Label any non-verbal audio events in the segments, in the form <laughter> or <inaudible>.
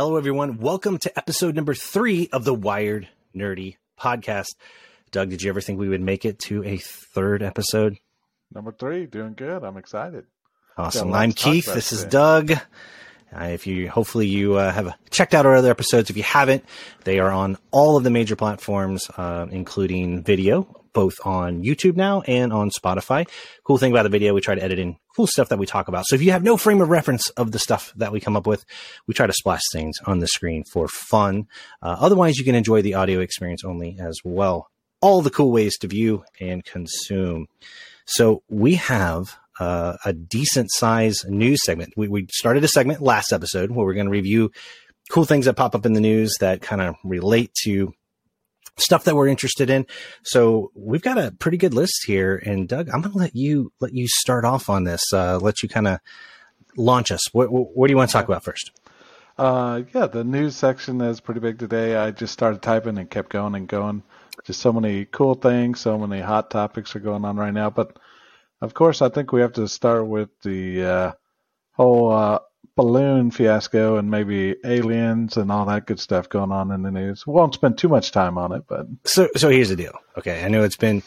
Hello, everyone. Welcome to episode number three of the Wired Nerdy podcast. Doug, did you ever think we would make it to a third episode? Number three, doing good. I'm excited. Awesome. I'm Keith. This is Doug. Uh, if you hopefully you uh, have checked out our other episodes, if you haven't, they are on all of the major platforms, uh, including video, both on YouTube now and on Spotify. Cool thing about the video, we try to edit in cool stuff that we talk about. So if you have no frame of reference of the stuff that we come up with, we try to splash things on the screen for fun. Uh, otherwise, you can enjoy the audio experience only as well. All the cool ways to view and consume. So we have uh, a decent size news segment. We, we started a segment last episode where we're going to review cool things that pop up in the news that kind of relate to stuff that we're interested in. So we've got a pretty good list here. And Doug, I'm going to let you let you start off on this. Uh, let you kind of launch us. What, what, do you want to talk about first? Uh, yeah, the news section is pretty big today. I just started typing and kept going and going. Just so many cool things, so many hot topics are going on right now. But of course, I think we have to start with the uh, whole uh, balloon fiasco and maybe aliens and all that good stuff going on in the news. We won't spend too much time on it, but so so here's the deal. Okay, I know it's been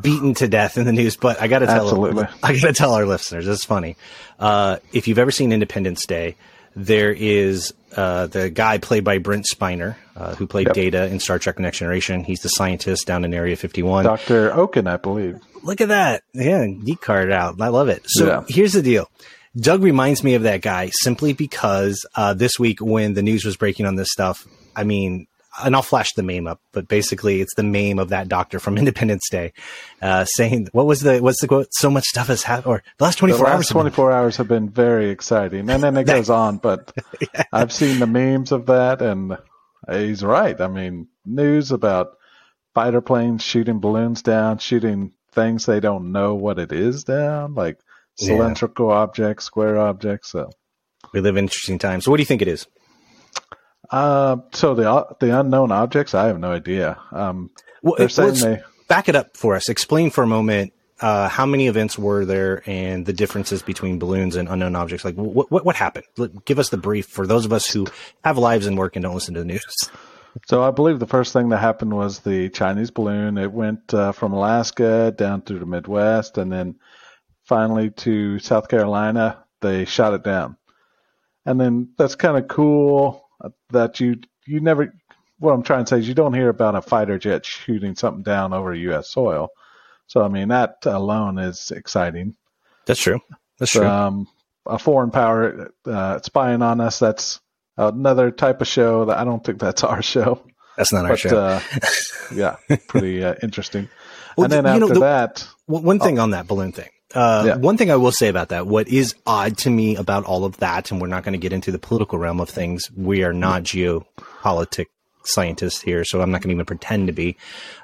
beaten to death in the news, but I got to tell Absolutely. <laughs> I got to tell our listeners. It's funny. Uh, if you've ever seen Independence Day, there is uh, the guy played by Brent Spiner, uh, who played yep. Data in Star Trek: Next Generation. He's the scientist down in Area 51. Doctor Okun, I believe. Look at that. Yeah, geek card out. I love it. So yeah. here's the deal. Doug reminds me of that guy simply because uh, this week when the news was breaking on this stuff, I mean, and I'll flash the meme up, but basically it's the meme of that doctor from <laughs> Independence Day, uh, saying, what was the, what's the quote? So much stuff has happened, or the last 24 the last hours. 24 been- hours have been very exciting. And then it goes <laughs> on, but <laughs> yeah. I've seen the memes of that and he's right. I mean, news about fighter planes shooting balloons down, shooting things they don't know what it is down, like cylindrical yeah. objects, square objects. So we live in interesting times. So what do you think it is? Uh, so the the unknown objects, I have no idea. Um, well, they're saying they back it up for us. Explain for a moment. Uh, how many events were there, and the differences between balloons and unknown objects? Like, what what, what happened? Give us the brief for those of us who have lives and work and don't listen to the news. So I believe the first thing that happened was the Chinese balloon. It went uh, from Alaska down through the Midwest, and then finally to South Carolina. They shot it down, and then that's kind of cool that you you never. What I'm trying to say is you don't hear about a fighter jet shooting something down over U.S. soil. So I mean that alone is exciting. That's true. That's true. Um, a foreign power uh, spying on us. That's another type of show that I don't think that's our show. That's not our but, show. Uh, yeah, pretty uh, <laughs> interesting. Well, and then after know, the, that, one thing oh, on that balloon thing. Uh, yeah. One thing I will say about that, what is odd to me about all of that, and we're not going to get into the political realm of things. We are not geopolitic scientists here, so I'm not going to even pretend to be.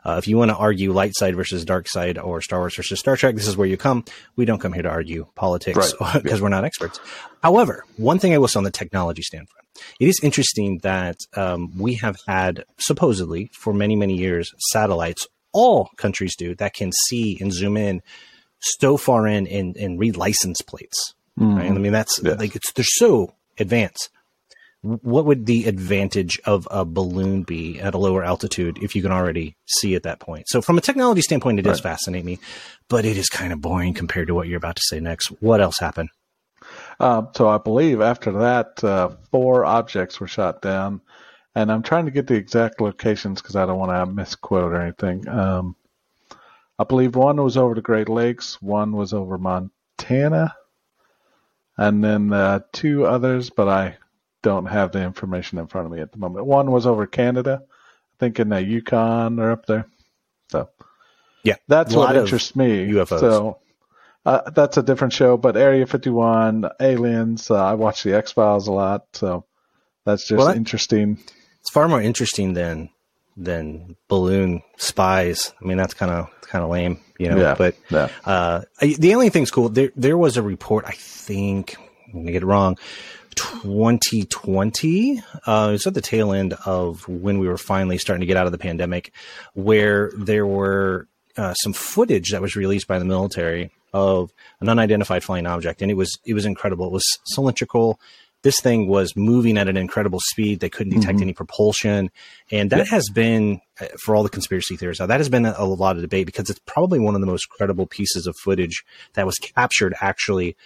Uh, if you want to argue light side versus dark side or Star Wars versus Star Trek, this is where you come. We don't come here to argue politics because right. <laughs> yeah. we're not experts. However, one thing I will say on the technology standpoint, it is interesting that um, we have had supposedly for many, many years satellites. All countries do that can see and zoom in so far in and, and read license plates. Mm. Right? I mean, that's yeah. like it's they're so advanced. What would the advantage of a balloon be at a lower altitude if you can already see at that point? So, from a technology standpoint, it right. does fascinate me, but it is kind of boring compared to what you're about to say next. What else happened? Uh, so, I believe after that, uh, four objects were shot down, and I'm trying to get the exact locations because I don't want to misquote or anything. Um, I believe one was over the Great Lakes, one was over Montana, and then uh, two others, but I don't have the information in front of me at the moment. One was over Canada, I think in the Yukon or up there. So, yeah, that's what interests me. UFOs. So, uh, that's a different show, but Area 51, aliens. Uh, I watch the X Files a lot, so that's just well, interesting. It's far more interesting than than balloon spies. I mean, that's kind of kind of lame, you know. Yeah, but yeah. Uh, the alien thing's cool. There there was a report. I think I'm gonna get it wrong. 2020. Uh, it's at the tail end of when we were finally starting to get out of the pandemic, where there were uh, some footage that was released by the military of an unidentified flying object, and it was it was incredible. It was cylindrical this thing was moving at an incredible speed. They couldn't detect mm-hmm. any propulsion. And that has been, uh, for all the conspiracy theories, now that has been a, a, lot of debate because it's probably one of the most credible pieces of footage that was captured actually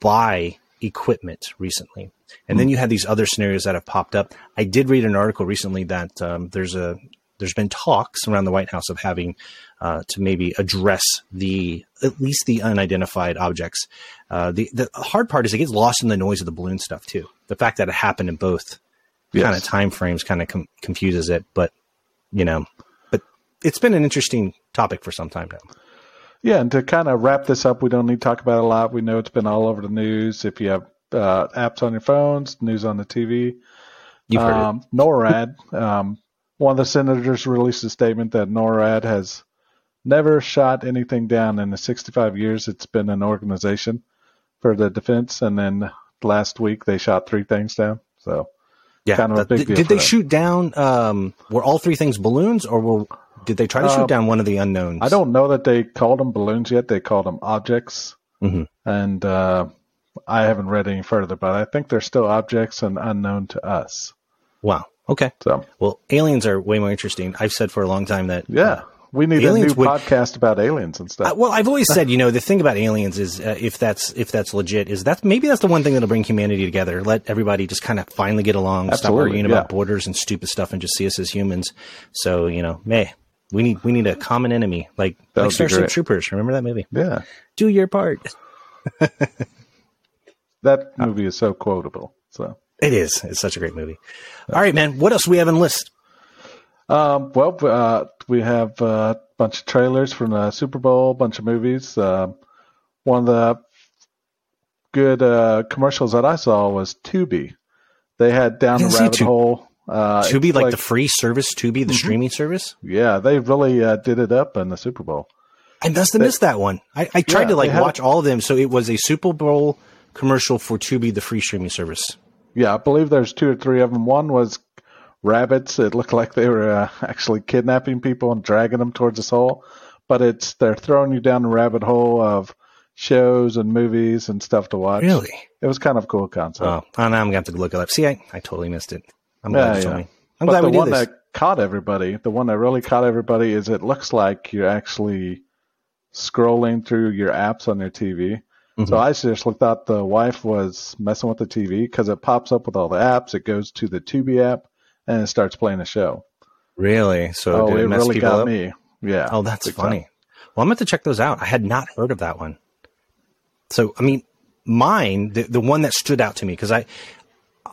by equipment recently. And mm-hmm. then you have these other scenarios that have popped up. I did read an article recently that um, there's a there's been talks around the White House of having uh, to maybe address the at least the unidentified objects. Uh, the the hard part is it gets lost in the noise of the balloon stuff too. The fact that it happened in both yes. kind of time frames kind of com- confuses it. But you know, but it's been an interesting topic for some time now. Yeah, and to kind of wrap this up, we don't need to talk about it a lot. We know it's been all over the news. If you have uh, apps on your phones, news on the TV. You've heard um. NORAD, um, one of the senators released a statement that NORAD has never shot anything down in the 65 years it's been an organization for the defense. And then last week they shot three things down. So yeah, kind of a big deal. Did they them. shoot down? Um, were all three things balloons, or were did they try to shoot uh, down one of the unknowns? I don't know that they called them balloons yet. They called them objects, mm-hmm. and uh, I haven't read any further, but I think they're still objects and unknown to us. Wow. Okay. So, well, aliens are way more interesting. I've said for a long time that yeah, we need a new would, podcast about aliens and stuff. Uh, well, I've always said, you know, the thing about aliens is uh, if that's if that's legit, is that maybe that's the one thing that'll bring humanity together. Let everybody just kind of finally get along, Absolutely, stop arguing yeah. about borders and stupid stuff, and just see us as humans. So, you know, hey, we need we need a common enemy like that like Starship Troopers. Remember that movie? Yeah. Do your part. <laughs> that movie is so quotable. So it is. It's such a great movie. All right, man. What else do we have in list? Um, well, uh, we have a bunch of trailers from the Super Bowl, a bunch of movies. Uh, one of the good uh, commercials that I saw was Tubi. They had Down the Rabbit Hole. Uh, Tubi, like, like, the free service, Tubi, the mm-hmm. streaming service. Yeah, they really uh, did it up in the Super Bowl. I must have missed that one. I, I tried yeah, to like watch all of them, so it was a Super Bowl commercial for Tubi, the free streaming service. Yeah, I believe there's two or three of them. One was rabbits. It looked like they were uh, <laughs> actually kidnapping people and dragging them towards this hole. But it's they're throwing you down the rabbit hole of shows and movies and stuff to watch. Really? It was kind of a cool concept. Oh, oh now I'm gonna have to look it up. See, I, I totally missed it. I'm glad yeah, me. I'm but glad the we did one this. that caught everybody, the one that really caught everybody, is it looks like you're actually scrolling through your apps on your TV. Mm-hmm. So I seriously thought the wife was messing with the TV because it pops up with all the apps. It goes to the Tubi app and it starts playing a show. Really? So oh, it, it really got up? me. Yeah. Oh, that's funny. Time. Well, I'm going to check those out. I had not heard of that one. So, I mean, mine, the, the one that stood out to me, because I,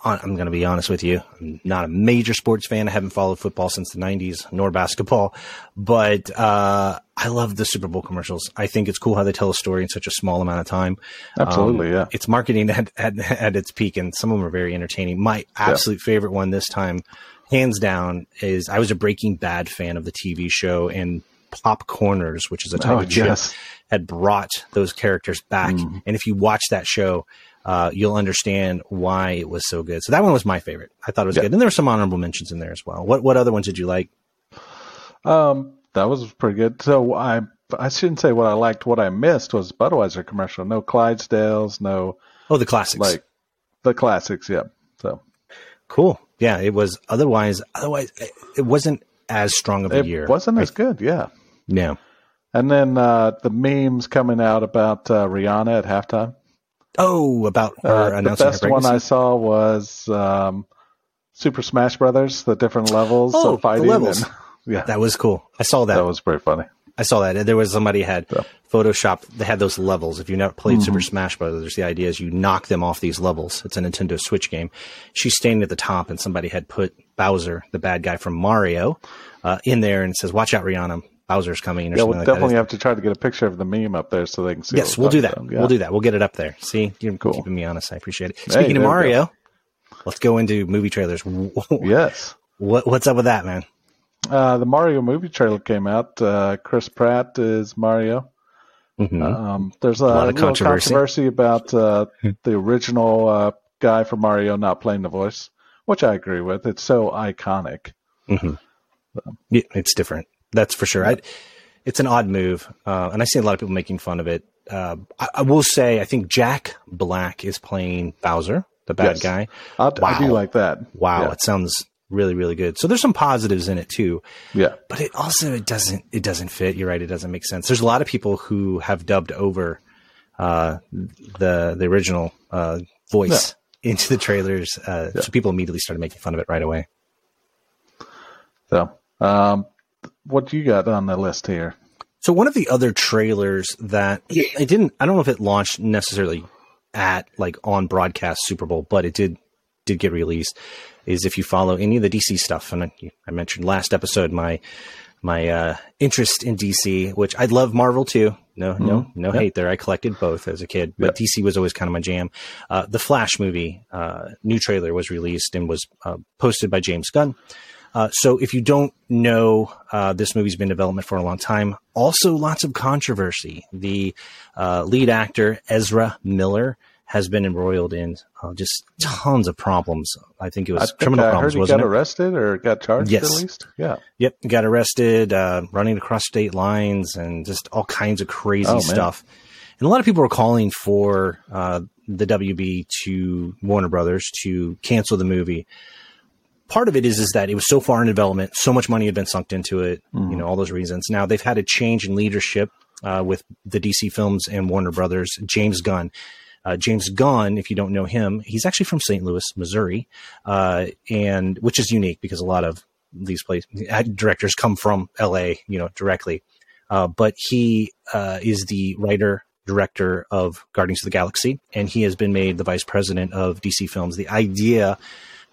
I'm going to be honest with you. I'm not a major sports fan. I haven't followed football since the 90s, nor basketball. But uh, I love the Super Bowl commercials. I think it's cool how they tell a story in such a small amount of time. Absolutely, um, yeah. It's marketing <laughs> at, at, at, its peak, and some of them are very entertaining. My absolute yeah. favorite one this time, hands down, is I was a Breaking Bad fan of the TV show, and Popcorners, which is a type oh, of yes. chip, had brought those characters back. Mm. And if you watch that show, uh, you'll understand why it was so good. So that one was my favorite. I thought it was yeah. good. And there were some honorable mentions in there as well. What what other ones did you like? Um, that was pretty good. So I I shouldn't say what I liked. What I missed was Budweiser commercial. No Clydesdales. No. Oh, the classics. Like the classics. Yeah. So cool. Yeah, it was. Otherwise, otherwise, it wasn't as strong of a it year. It wasn't as good. Yeah. Yeah. And then uh, the memes coming out about uh, Rihanna at halftime. Oh, about her uh, the best one I saw was um, Super Smash Brothers, the different levels oh, of fighting. levels. And, <laughs> yeah, that was cool. I saw that. That was pretty funny. I saw that. There was somebody had yeah. Photoshop. They had those levels. If you never played mm-hmm. Super Smash Brothers, the idea is you knock them off these levels. It's a Nintendo Switch game. She's standing at the top, and somebody had put Bowser, the bad guy from Mario, uh, in there, and says, "Watch out, Rihanna! Bowser's coming. yeah, we'll like definitely have to try to get a picture of the meme up there so they can see. Yes, we'll do that. Yeah. We'll do that. We'll get it up there. See, you're cool. keeping me honest. I appreciate it. Speaking hey, of Mario, let's go into movie trailers. <laughs> yes. What what's up with that, man? Uh, the Mario movie trailer came out. Uh, Chris Pratt is Mario. Mm-hmm. Um, there's a, a lot of controversy. controversy about uh, <laughs> the original uh, guy for Mario not playing the voice, which I agree with. It's so iconic. Mm-hmm. Yeah, it's different. That's for sure. I, it's an odd move, uh, and I see a lot of people making fun of it. Uh, I, I, will say, I think Jack Black is playing Bowser. the bad yes. guy. wow. I do like that. Wow, yeah. it sounds really really good. So there's some positives in it too. Yeah, but it also it doesn't it doesn't fit. You're right. It doesn't make sense. There's a lot of people who have dubbed over uh, the the original uh, voice yeah. into the trailers, uh, yeah. so people immediately started making fun of it right away. So, um, what do you got on the list here? So one of the other trailers that it didn't, I don't know if it launched necessarily at like on broadcast Super Bowl, but it did did get released. Is if you follow any of the DC stuff, and I, I mentioned last episode my my uh, interest in DC, which I love Marvel too. No, mm-hmm. no, no yep. hate there. I collected both as a kid, but yep. DC was always kind of my jam. Uh, the Flash movie, uh, new trailer was released and was uh, posted by James Gunn. Uh, so if you don't know, uh, this movie's been in development for a long time. Also, lots of controversy. The lead actor Ezra Miller has been embroiled in uh, just tons of problems. I think it was think criminal I problems. Heard he got it? arrested or got charged yes. at least. Yeah. Yep. Got arrested, uh, running across state lines, and just all kinds of crazy oh, stuff. And a lot of people were calling for uh, the WB to Warner Brothers to cancel the movie. Part of it is is that it was so far in development, so much money had been sunk into it. Mm. You mm-hmm. know all those reasons. Now they've had a change in leadership uh, with the DC Films and Warner Brothers. James Gunn uh, James Gunn, if you don't know him, he's actually from St. Louis, Missouri, uh, and which is unique because a lot of these places directors come from L.A. You know directly, uh, but he uh, is the writer director of Guardians of the Galaxy, and he has been made the vice president of DC Films. The idea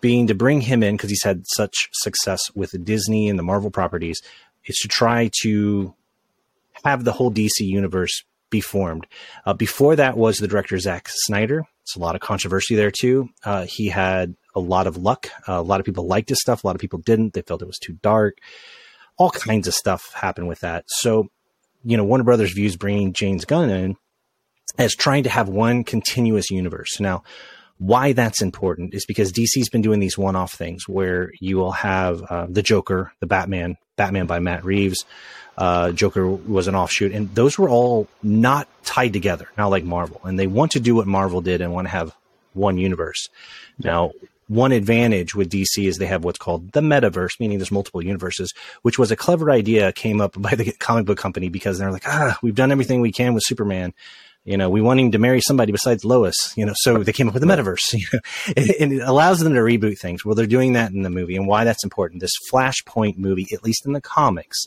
being to bring him in because he's had such success with Disney and the Marvel properties is to try to have the whole DC universe be formed. Uh, before that was the director Zack Snyder. It's a lot of controversy there too. Uh, he had a lot of luck. Uh, a lot of people liked his stuff. A lot of people didn't. They felt it was too dark. All kinds of stuff happened with that. So, you know, Warner Brothers views bringing James Gunn in as trying to have one continuous universe. Now, why that's important is because DC's been doing these one-off things where you will have uh, the Joker, the Batman, Batman by Matt Reeves, uh, Joker was an offshoot, and those were all not tied together, not like Marvel. And they want to do what Marvel did and want to have one universe. Now, one advantage with DC is they have what's called the metaverse, meaning there's multiple universes, which was a clever idea came up <laughs> by the comic book company because they're like, ah, we've done everything we can with Superman. You know, we want him to marry somebody besides Lois, you know, so they came up with the metaverse, <laughs> you know, and, it allows them to reboot things. Well, they're doing that in the movie and why that's important. This Flashpoint movie, at least in the comics,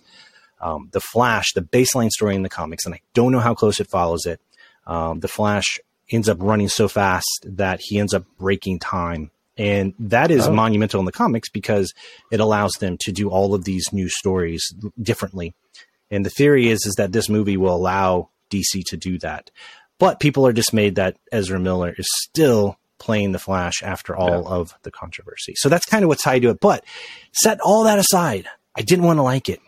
um, the Flash, the baseline story in the comics, and I don't know how close it follows it. Um, the Flash ends up running so fast that he ends up breaking time. And that is oh. monumental in the comics because it allows them to do all of these new stories differently. And the theory is is that this movie will allow DC to do that. But people are dismayed that Ezra Miller is still playing the Flash after all yeah. of the controversy. So that's kind of what's tied to it. But set all that aside, I didn't want to like it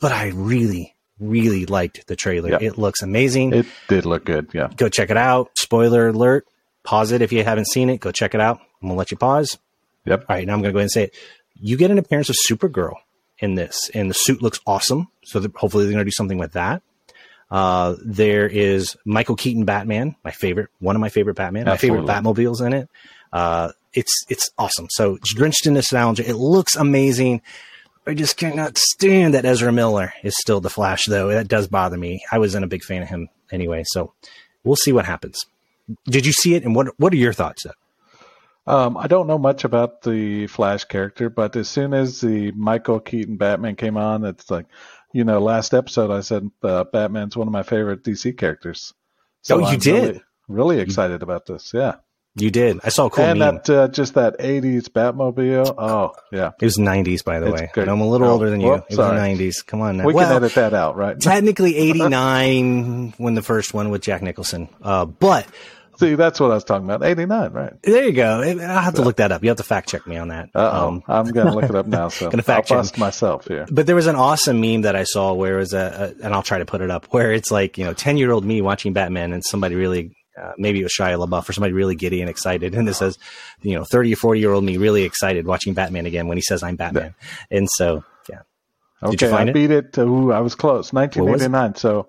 but I really, really liked the trailer. Yep. It looks amazing. It did look good. Yeah. Go check it out. Spoiler alert. Pause it if you haven't seen it. Go check it out. I'm gonna let you pause. Yep. All right. Now I'm gonna go ahead and say it. You get an appearance of Supergirl in this, and the suit looks awesome. So hopefully they're gonna do something with that. Uh, there is Michael Keaton Batman, my favorite, one of my favorite Batman, Absolutely. my favorite Batmobiles in it. Uh, it's it's awesome. So drenched in nostalgia. It looks amazing. I just cannot stand that Ezra Miller is still the Flash, though. That does bother me. I wasn't a big fan of him anyway, so we'll see what happens. Did you see it, and what what are your thoughts? Um, I don't know much about the Flash character, but as soon as the Michael Keaton Batman came on, it's like, you know, last episode I said uh, Batman's one of my favorite DC characters. So oh, you I'm did? Really, really excited about this. Yeah. You did. I saw a cool and meme. that uh, just that '80s Batmobile. Oh yeah, it was '90s by the it's way. I'm a little oh, older than you. it sorry. was '90s. Come on, now. we well, can edit that out, right? technically <laughs> '89 when the first one with Jack Nicholson. Uh, but see, that's what I was talking about. '89, right? There you go. I'll have to look that up. You have to fact check me on that. Um, I'm gonna look it up now. <laughs> So gonna fact I'll bust myself here. But there was an awesome meme that I saw where it was a, a and I'll try to put it up where it's like you know 10 year old me watching Batman and somebody really uh, maybe it was Shia LaBeouf or somebody really giddy and excited. And this says, you know, 30 or 40 year old me really excited watching Batman again when he says I'm Batman. Yeah. And so, yeah. Okay, Did you find I it? beat it. ooh, I was close. 1989. Was so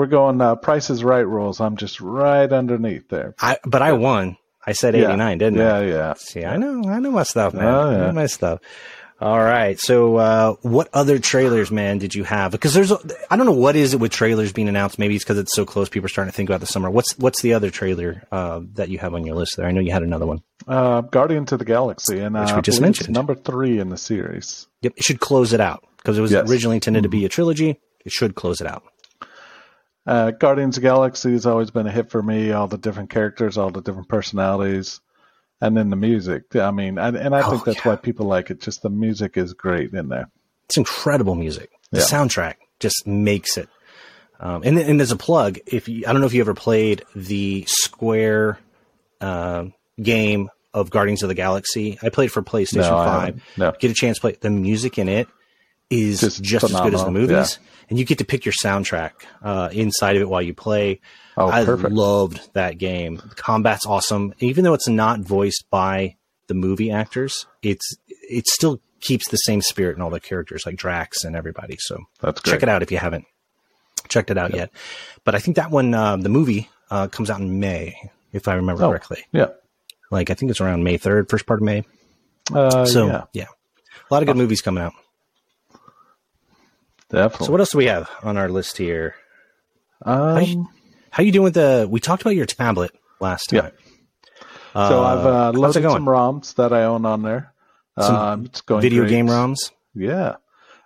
we're going uh, Price is Right rules. I'm just right underneath there. I, but I won. I said 89, yeah. didn't yeah, I? Yeah, yeah. See, I know, I know my stuff, man. Oh, I know my stuff. All right. So, uh, what other trailers, man, did you have? Because there's, I don't know what is it with trailers being announced. Maybe it's because it's so close. People are starting to think about the summer. What's what's the other trailer uh, that you have on your list there? I know you had another one. Uh, Guardians of the Galaxy, and Which uh, we just mentioned. number three in the series. Yep, it should close it out because it was Yes. originally intended to be a trilogy. It should close it out. Uh, Guardians of the Galaxy has always been a hit for me. All the different characters, all the different personalities, and then the music. I mean, and, and I think Oh, that's yeah. why people like it. Just the music is great in there. It's incredible music. The Yeah. soundtrack just makes it. Um, and and as a plug, if you, I don't know if you ever played the Square uh, game of Guardians of the Galaxy. I played for PlayStation No, Five. No. Get a chance to play. The music in it is Just just, as good as the movies, and you get to pick your soundtrack uh, inside of it while you play. Oh, I perfect. loved that game. The combat's awesome, even though it's not voiced by the movie actors. It's it still keeps the same spirit in all the characters, like Drax and everybody. So That's great. check it out if you haven't checked it out yet. But I think that one, um, the movie, uh, comes out in May, if I remember Oh. correctly. Yeah. Like I think it's around May third, first part of May. Uh, So yeah, yeah, a lot of good movies coming out. Definitely. So what else do we have on our list here? um, How you doing with the? We talked about your tablet last time. Yeah. so I've uh, it loaded some ROMs that I own on there. Um, it's going Video great. game ROMs. Yeah,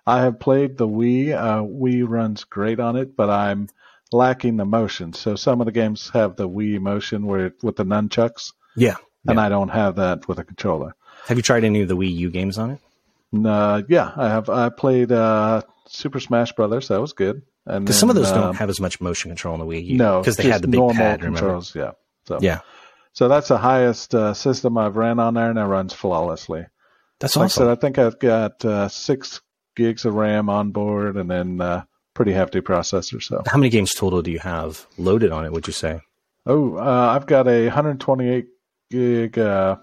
I have played the Wii. Uh, Wii runs great on it, but I'm lacking the motion. So some of the games have the Wii motion where with the nunchucks, Yeah. and I don't have that with a controller. Have you tried any of the Wii U games on it? Uh, yeah, I have. I played uh, Super Smash Brothers. That was good. And Because some of those um, don't have as much motion control in the Wii U. no because they had the big normal pad. Remember? controls. Yeah. So Yeah, so that's the highest uh, system I've ran on there, and it runs flawlessly. that's Like I awesome. said, I think I've got uh, six gigs of RAM on board, and then uh, pretty hefty processor. So How many games total do you have loaded on it? Would you say? Oh, uh, I've got a 128 gig uh,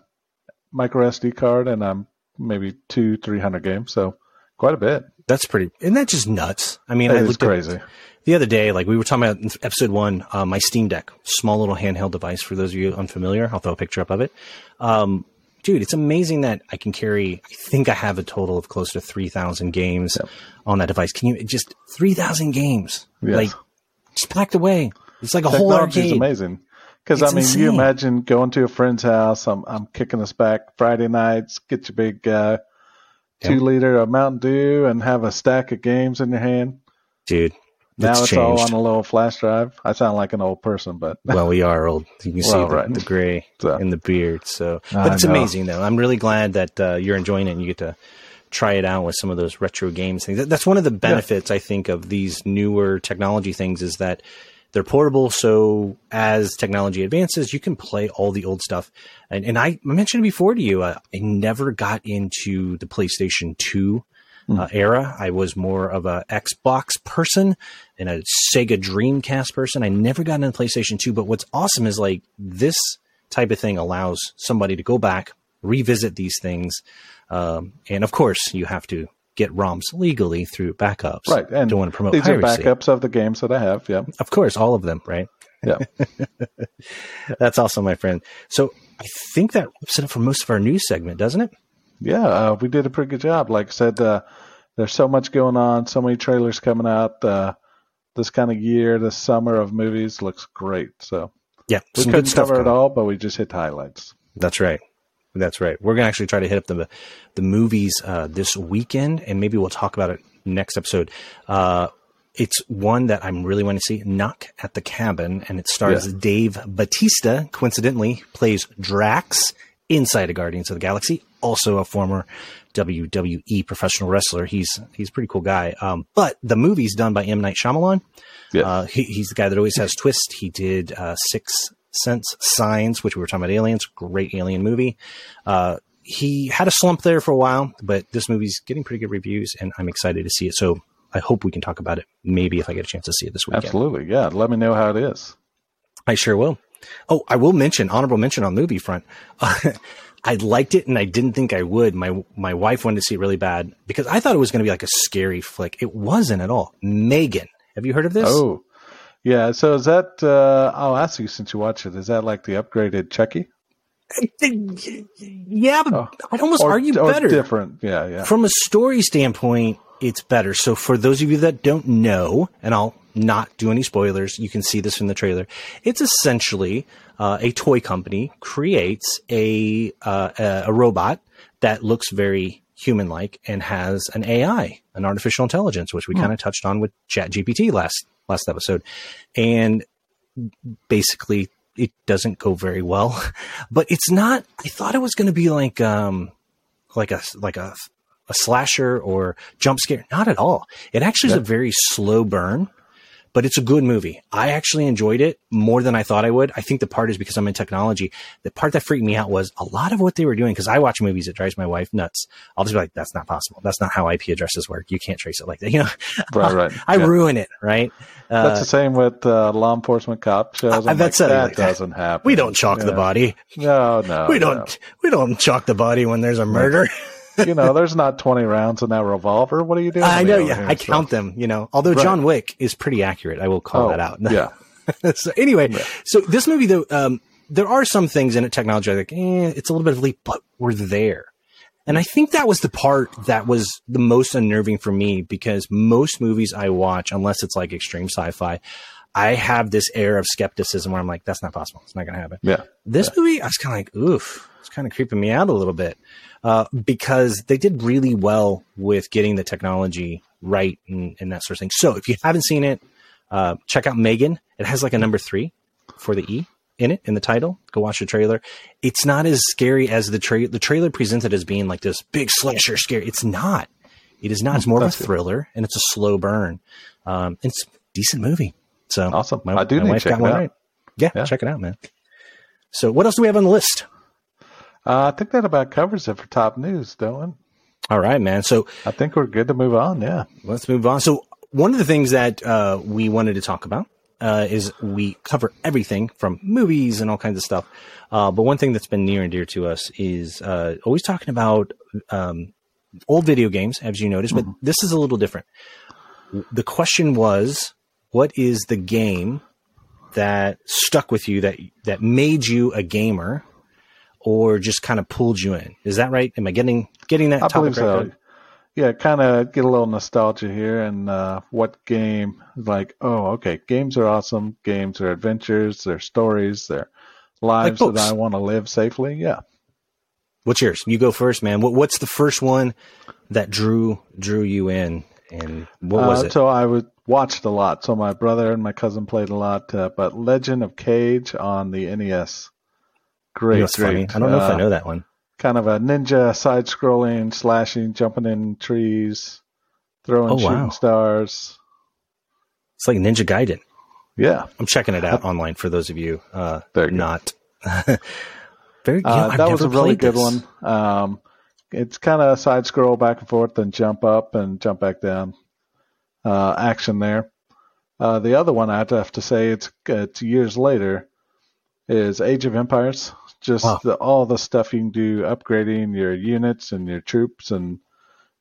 micro SD card, and I'm maybe two, three hundred games, so quite a bit. That's pretty. Isn't that just nuts? I mean, I It is looked at crazy. the other day, like we were talking about in episode one, uh, my Steam Deck, small little handheld device. For those of you unfamiliar, I'll throw a picture up of it. Um, dude, it's amazing that I can carry. I think I have a total of close to three thousand games on that device. Can you just three thousand games? Yes. Like just packed away. It's like a whole Technology is arcade. amazing. Because I mean, you imagine going to a friend's house. I'm I'm kicking us back Friday nights. Get your big uh, two liter of Mountain Dew and have a stack of games in your hand. dude. Now it's it's all on a little flash drive. I sound like an old person, but <laughs> well, we are old. You can see Well, the, right. the gray So- in the beard. So, I but it's know. amazing though. I'm really glad that uh, you're enjoying it and you get to try it out with some of those retro games things. That's one of the benefits I think of these newer technology things is that they're portable. So as technology advances, you can play all the old stuff. And, and I mentioned before to you, uh, I never got into the PlayStation 2 uh, era. I was more of a Xbox person and a Sega Dreamcast person. I never got into PlayStation 2, but what's awesome is like this type of thing allows somebody to go back, revisit these things. Um, and of course, you have to get ROMs legally through backups. right. And don't want to promote these piracy. are backups of the games that I have. Yeah, Of course, all of them, right? yeah. <laughs> That's awesome, my friend. So I think that wraps it up for most of our news segment, doesn't it? Yeah, uh, we did a pretty good job. Like I said, uh, there's so much going on, so many trailers coming out. Uh, this kind of year, this summer of movies looks great. So Yeah, we couldn't cover it all, but we just hit highlights. That's right. That's right. We're gonna actually try to hit up the the movies uh, this weekend, and maybe we'll talk about it next episode. Uh, it's one that I'm really wanting to see. Knock at the Cabin, and it stars Yeah. Dave Batista. Coincidentally, plays Drax inside of Guardians of the Galaxy. Also a former WWE professional wrestler. He's he's a pretty cool guy. Um, but the movie's done by M Night Shyamalan. Yeah. Uh, he, he's the guy that always has twist. He did uh, Six Sense Signs, which we were talking about aliens. Great alien movie. Uh, he had a slump there for a while, but this movie's getting pretty good reviews, and I'm excited to see it. So I hope we can talk about it. Maybe if I get a chance to see it this weekend. Absolutely. Yeah. Let me know how it is. I sure will. Oh, I will mention honorable mention on movie front. <laughs> I liked it, and I didn't think I would. My my wife wanted to see it really bad because I thought it was going to be like a scary flick. It wasn't at all. Megan, have you heard of this? Oh, yeah. So is that, uh, I'll ask you since you watch it, is that like the upgraded Chucky? Yeah, but oh, I'd almost or, argue better. Different, yeah, yeah. From a story standpoint, it's better. So for those of you that don't know, and I'll not do any spoilers, you can see this in the trailer. It's essentially uh, a toy company creates a uh, a robot that looks very human like and has an AI, an artificial intelligence, which we hmm. kind of touched on with ChatGPT last last episode, and basically it doesn't go very well. <laughs> But it's not. I thought it was going to be like um like a like a a slasher or jump scare. Not at all. It actually yeah. is a very slow burn but it's a good movie. I actually enjoyed it more than I thought I would. I think the part is because I'm in technology. The part that freaked me out was a lot of what they were doing because I watch movies. It drives my wife nuts. I'll just be like, "That's not possible. That's not how IP addresses work. You can't trace it like that." <laughs> You know, right, right. <laughs> I yeah. ruin it, right? Uh, that's the same with uh, law enforcement cop shows. I'm that's like, that like doesn't that. happen. We don't chalk yeah. the body. No, no, we don't. No. We don't chalk the body when there's a murder. <laughs> you know, there's not 20 rounds in that revolver. What are you doing? I know, yeah. I count them, you know, although right. John Wick is pretty accurate. I will call oh, that out. <laughs> yeah. so anyway, yeah. so this movie though, um, there are some things in it, technology, I think, eh, it's a little bit of a leap, but we're there. And I think that was the part that was the most unnerving for me because most movies I watch, unless it's like extreme sci-fi, I have this air of skepticism where I'm like, that's not possible. It's not going to happen. Yeah. This yeah. movie, I was kind of like, oof, kind of creeping me out a little bit uh, because they did really well with getting the technology right and, and, that sort of thing. So if you haven't seen it, uh, check out Megan. It has like a number three for the E in it in the title. Go watch the trailer. It's not as scary as the trailer. The trailer presented as being like this big slasher scary. It's not. It is not. It's more of a thriller and it's a slow burn. Um, it's a decent movie. So awesome. My, I do my wife got one right. Yeah, yeah, check it out, man. So what else do we have on the list? Uh, I think that about covers it for top news, Dylan. All right, man. So I think we're good to move on. Yeah. Let's move on. So one of the things that uh, we wanted to talk about uh, is we cover everything from movies and all kinds of stuff. Uh, but one thing that's been near and dear to us is uh, always talking about um, old video games, as you noticed, but mm-hmm. this is a little different. The question was, what is the game that stuck with you that that made you a gamer or just kind of pulled you in. Is that right? Am I getting getting that? I believe so. Right? Yeah, kind of get a little nostalgia here, and uh, what game? Like, oh, okay, games are awesome. Games are adventures. They're stories. They're lives like that I want to live safely. Yeah. What's yours? You go first, man. What, what's the first one that drew drew you in, and what was uh, it? So I would watched a lot. So my brother and my cousin played a lot, uh, but Legend of Kage on the NES Great, you know, great. Funny. I don't know uh, if I uh, know that one. Kind of a ninja side scrolling, slashing, jumping in trees, throwing oh, shooting wow. stars. It's like Ninja Gaiden. Yeah. I'm checking it out <laughs> online for those of you uh not <laughs> very uh, that was a really good this. one. Um, it's kind of side scroll back and forth and jump up and jump back down. Uh, action there. Uh, the other one I'd have to say it's it's years later is Age of Empires. Just wow. the, all the stuff you can do, upgrading your units and your troops and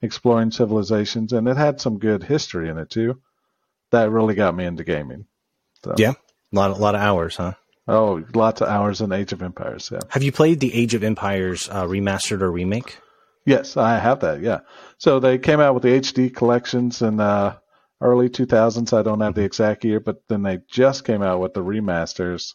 exploring civilizations, and it had some good history in it too. That really got me into gaming. So. Yeah, a lot, a lot of hours, huh? Oh, lots of hours in Age of Empires. Yeah. Have you played the Age of Empires uh, remastered or remake? Yes, I have that. Yeah. So they came out with the HD collections in uh, early 2000s. I don't have the exact year, but then they just came out with the remasters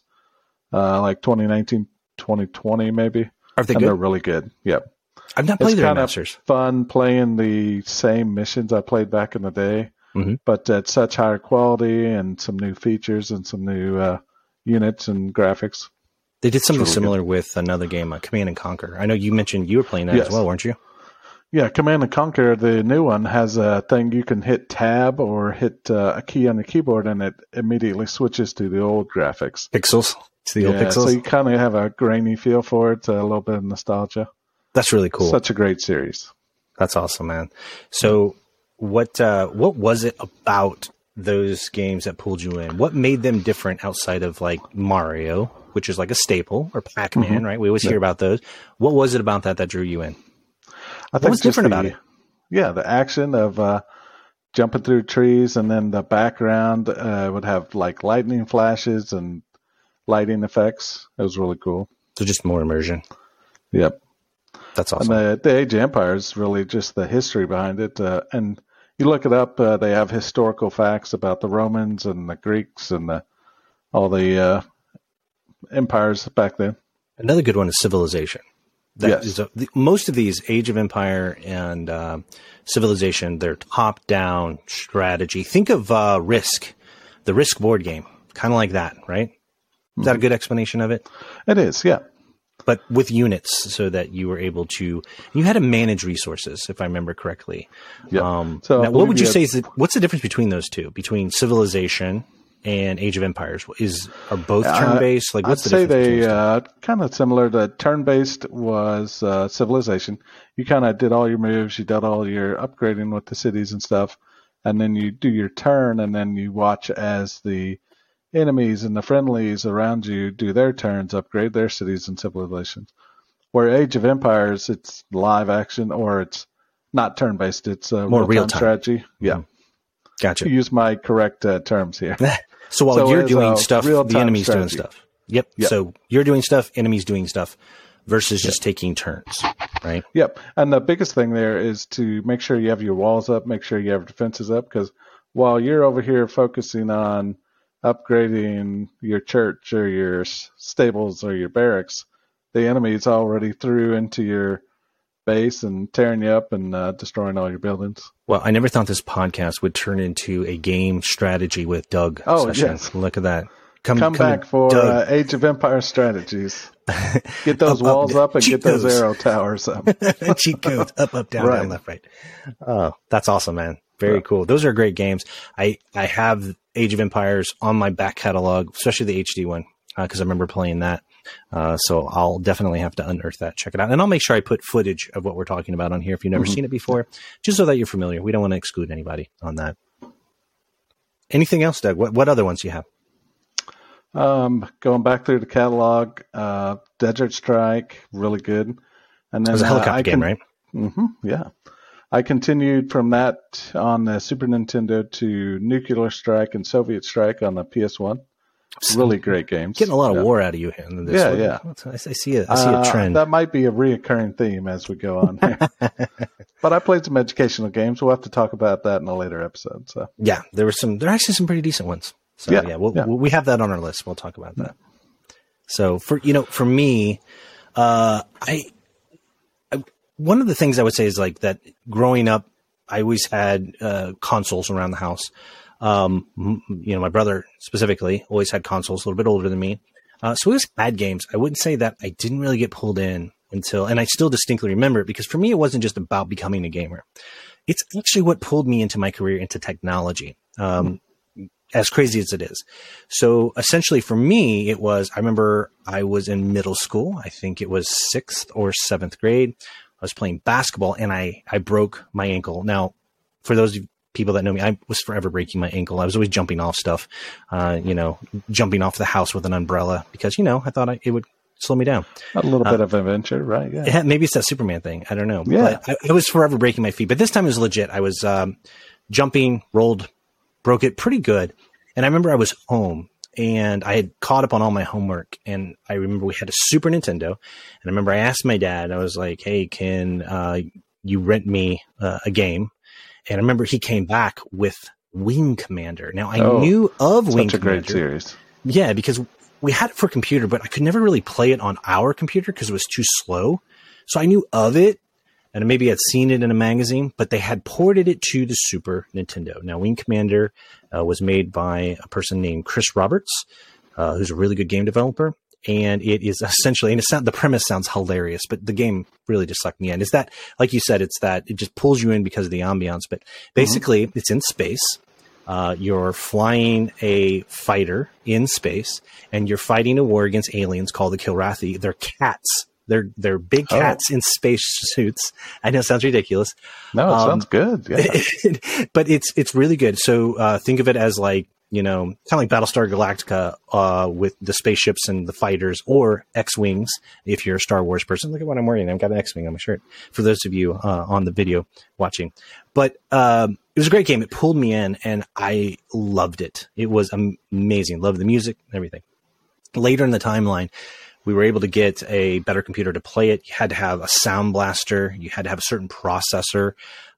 uh, like 2019, 2020 maybe. Are they and good? They're really good. Yep. I've not played it's kind remasters. Fun playing the same missions I played back in the day, mm-hmm. but at such higher quality and some new features and some new uh, units and graphics. They did something really similar good. with another game, uh, Command and Conquer. I know you mentioned you were playing that yes. as well, weren't you? Yeah, Command and Conquer, the new one has a thing you can hit tab or hit uh, a key on the keyboard, and it immediately switches to the old graphics. Pixels the yeah, old pixels. So you kind of have a grainy feel for it, a little bit of nostalgia. That's really cool. Such a great series. That's awesome, man. So what uh, what was it about those games that pulled you in? What made them different outside of like Mario, which is like a staple, or Pac Man, mm-hmm. right? We always yeah. hear about those. What was it about that that drew you in? I think what was different the, about it? Yeah, the action of uh, jumping through trees, and then the background uh, would have like lightning flashes and lighting effects. It was really cool. So just more immersion. Yep. That's awesome. And the, the Age of Empire is really just the history behind it. Uh, and you look it up, uh, they have historical facts about the Romans and the Greeks and the, all the uh, empires back then. Another good one is Civilization. That Yes. is a, the, most of these Age of Empire and uh, Civilization, they're top-down strategy. Think of uh, Risk, the Risk board game, kind of like that, right? Is that a good explanation of it? It is, yeah. But with units, so that you were able to, you had to manage resources, if I remember correctly. Yeah. Um, So now, what would you had- say is the, what's the difference between those two? Between Civilization and Age of Empires, is are both turn-based? Like, what's I'd the say they uh, kind of similar. The turn-based was uh, Civilization. You kind of did all your moves, you did all your upgrading with the cities and stuff, and then you do your turn, and then you watch as the enemies and the friendlies around you do their turns, upgrade their cities and civilizations. Where Age of Empires, it's live action or it's not turn-based. It's uh, More real-time real-time. strategy. Yeah, Gotcha. to use my correct uh, terms here. <laughs> So while So you're doing stuff, the enemy's doing stuff. Yep. Yep. So you're doing stuff, enemy's doing stuff, versus just taking turns, right? Yep. And the biggest thing there is to make sure you have your walls up, make sure you have defenses up, because while you're over here focusing on upgrading your church or your stables or your barracks, the enemy's already through into your base and tearing you up and uh, destroying all your buildings. Well, I never thought this podcast would turn into a game strategy with Doug. Oh, session. yes. Look at that. Come, Come, come back for uh, Age of Empire strategies. <laughs> Get those Up, up, walls up and get those arrow towers up. <laughs> cheat codes up, up, down, Right. down, left, right. Oh, that's awesome, man. Very Yeah. cool. Those are great games. I I have Age of Empires on my back catalog, especially the HD one, because I remember playing that. Uh, so I'll definitely have to unearth that, check it out, and I'll make sure I put footage of what we're talking about on here if you've never Mhm. seen it before, just so that you're familiar. We don't want to exclude anybody on that. Anything else, Doug? What what other ones do you have? Um, going back through the catalog, uh, Desert Strike, really good. And It then was a uh, helicopter I game, con- right? hmm yeah. I continued from that on the Super Nintendo to Nuclear Strike and Soviet Strike on the PS1. Really great games. Getting a lot of Yeah. war out of you here. in This Yeah, What- yeah. I I see a, I see a Uh, trend. that might be a reoccurring theme as we go on here. <laughs> but I played some educational games. We'll have to talk about that in a later episode. So Yeah, there were some. There are actually some pretty decent ones. So Yeah, yeah, we'll, yeah. we'll- have that on our list. We'll talk about that. So for you know, for me, uh, I one of the things I would say is like that. Growing up, I always had uh, consoles around the house. Um, you know, my brother specifically always had consoles, a little bit older than me. Uh, so we always had games. I wouldn't say that I didn't really get pulled in until, and I still distinctly remember it because for me, it wasn't just about becoming a gamer. It's actually what pulled me into my career into technology. Um, as crazy as it is. So essentially for me, it was, I remember I was in middle school. I think it was sixth or seventh grade. I was playing basketball and I, I broke my ankle. Now, for those of people that know me, I was forever breaking my ankle. I was always jumping off stuff, uh, you know, jumping off the house with an umbrella because, you know, I thought I, it would slow me down. a little bit of adventure, right? Yeah. Yeah, maybe it's that Superman thing. I don't know. Yeah. I was forever breaking my feet, but this time it was legit. I was um, jumping, rolled, broke it pretty good. And I remember I was home and I had caught up on all my homework. And I remember we had a Super Nintendo. And I remember I asked my dad, I was like, hey, can uh, you rent me uh, a game? And I remember he came back with Wing Commander. Now I Oh, knew of Wing Such a Commander. great series. Yeah, because we had it for computer, but I could never really play it on our computer because it was too slow. So I knew of it, and maybe I'd seen it in a magazine, but they had ported it to the Super Nintendo. Now, Wing Commander uh, was made by a person named Chris Roberts, uh, who's a really good game developer. And it is essentially, and it sound, the premise sounds hilarious, but the game really just sucked me in. Is that, like you said, it's that it just pulls you in because of the ambiance. But basically, it's in space. Uh, you're flying a fighter in space, and you're fighting a war against aliens called the Kilrathi. They're cats. They're they're big Oh. cats in space suits. I know it sounds ridiculous, No, it Um, sounds good. Yeah. <laughs> but it's it's really good. So uh, think of it as like you know, kind of like Battlestar Galactica uh, with the spaceships and the fighters, or X wings. If you're a Star Wars person, look at what I'm wearing. I've got an X wing on my shirt. For those of you uh, on the video watching, but um, it was a great game. It pulled me in, and I loved it. It was am- amazing. Loved the music, and everything. Later in the timeline, we were able to get a better computer to play it. You had to have a sound blaster. You had to have a certain processor.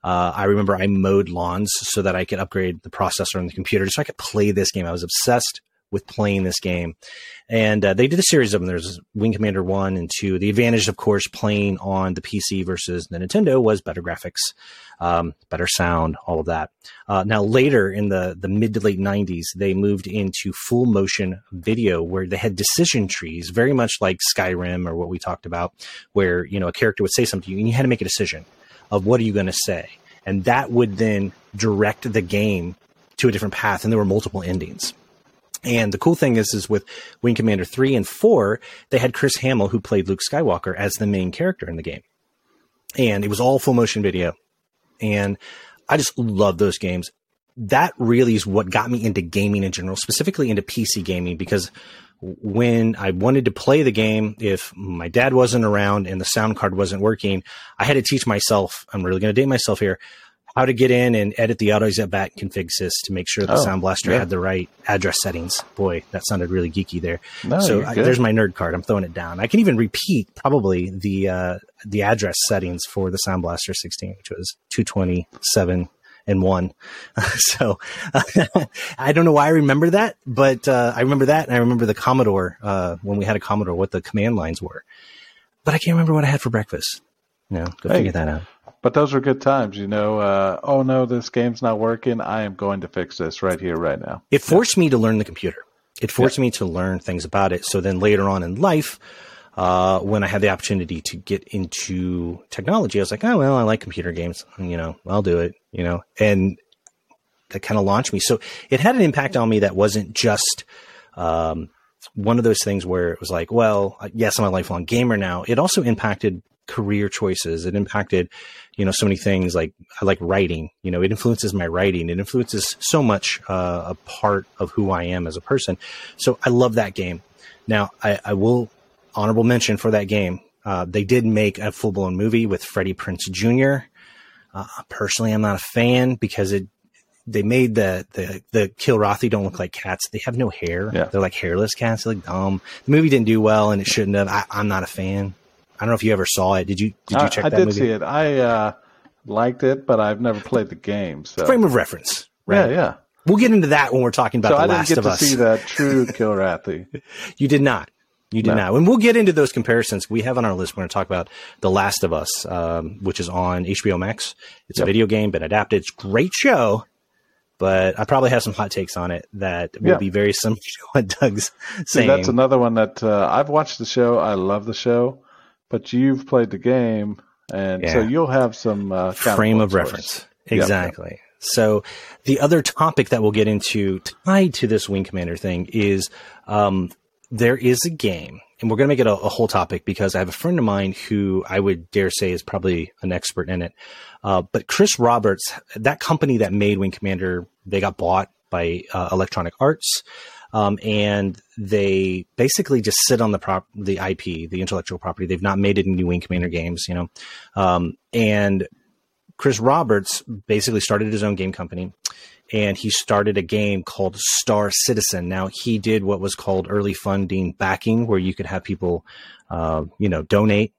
Uh, I remember I mowed lawns so that I could upgrade the processor on the computer so I could play this game. I was obsessed with playing this game. And uh, they did a series of them. There's Wing Commander 1 and 2. The advantage, of course, playing on the PC versus the Nintendo was better graphics, um, better sound, all of that. Uh, now, later in the, the mid to late 90s, they moved into full motion video where they had decision trees, very much like Skyrim or what we talked about, where, you know, a character would say something and you had to make a decision of what are you going to say. And that would then direct the game to a different path. And there were multiple endings. And the cool thing is, is with Wing Commander 3 and 4, they had Chris Hamill, who played Luke Skywalker, as the main character in the game. And it was all full motion video. And I just love those games. That really is what got me into gaming in general, specifically into PC gaming, because when I wanted to play the game, if my dad wasn't around and the sound card wasn't working, I had to teach myself, I'm really going to date myself here, how to get in and edit the AutoExec config sys to make sure the oh, Sound Blaster yeah. had the right address settings. Boy, that sounded really geeky there. No, so I, there's my nerd card. I'm throwing it down. I can even repeat probably the uh, the address settings for the Sound Blaster 16, which was 227 and one. <laughs> so uh, <laughs> I don't know why I remember that, but uh, I remember that, and I remember the Commodore uh, when we had a Commodore, what the command lines were. But I can't remember what I had for breakfast. No, go hey, figure that out. But those were good times, you know. Uh, oh no, this game's not working. I am going to fix this right here, right now. It forced yeah. me to learn the computer. It forced yeah. me to learn things about it. So then later on in life, uh, when I had the opportunity to get into technology, I was like, oh well, I like computer games. You know, I'll do it. You know, and that kind of launched me. So it had an impact on me that wasn't just um, one of those things where it was like, well, yes, I'm a lifelong gamer now. It also impacted career choices. It impacted, you know, so many things like I like writing. You know, it influences my writing. It influences so much uh, a part of who I am as a person. So I love that game. Now I, I will honorable mention for that game. Uh, they did make a full blown movie with Freddie Prinze Jr. Uh, personally, I'm not a fan because it they made the the the Kilrathi don't look like cats. They have no hair. Yeah. They're like hairless cats. They look dumb. The movie didn't do well, and it shouldn't have. I, am not a fan. I don't know if you ever saw it. Did you? Did you check I, that I did movie? see it. I uh, liked it, but I've never played the game. So frame of reference. Right? Yeah, yeah. We'll get into that when we're talking about so the I Last didn't of get Us. to see that true <laughs> Kilrathi. you did not. You did no. not. And we'll get into those comparisons. We have on our list. We're going to talk about The Last of Us, um, which is on HBO Max. It's yep. a video game, been adapted. It's a great show, but I probably have some hot takes on it that will yeah. be very similar to what Doug's saying. See, that's another one that uh, I've watched the show. I love the show but you've played the game, and yeah. so you'll have some uh, frame of reference. Exactly. Yep. So the other topic that we'll get into tied to this Wing Commander thing is um, there is a game, and we're going to make it a, a, whole topic because I have a friend of mine who I would dare say is probably an expert in it. Uh, but Chris Roberts, that company that made Wing Commander, they got bought by uh, Electronic Arts um, and they basically just sit on the prop, the IP, the intellectual property. They've not made it in new Wing Commander games, you know. Um, and Chris Roberts basically started his own game company, and he started a game called Star Citizen. Now he did what was called early funding backing, where you could have people, uh, you know, donate.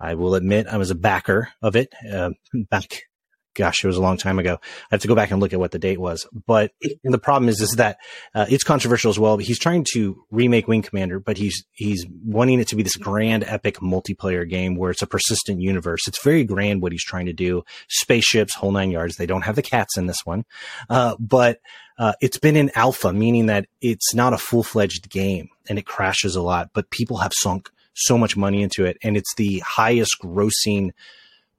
I will admit I was a backer of it uh, <laughs> back gosh, it was a long time ago. I have to go back and look at what the date was. But the problem is, is that uh, it's controversial as well. He's trying to remake Wing Commander, but he's he's wanting it to be this grand, epic multiplayer game where it's a persistent universe. It's very grand what he's trying to do. Spaceships, whole nine yards. They don't have the cats in this one, uh, but uh, it's been in alpha, meaning that it's not a full fledged game and it crashes a lot. But people have sunk so much money into it, and it's the highest grossing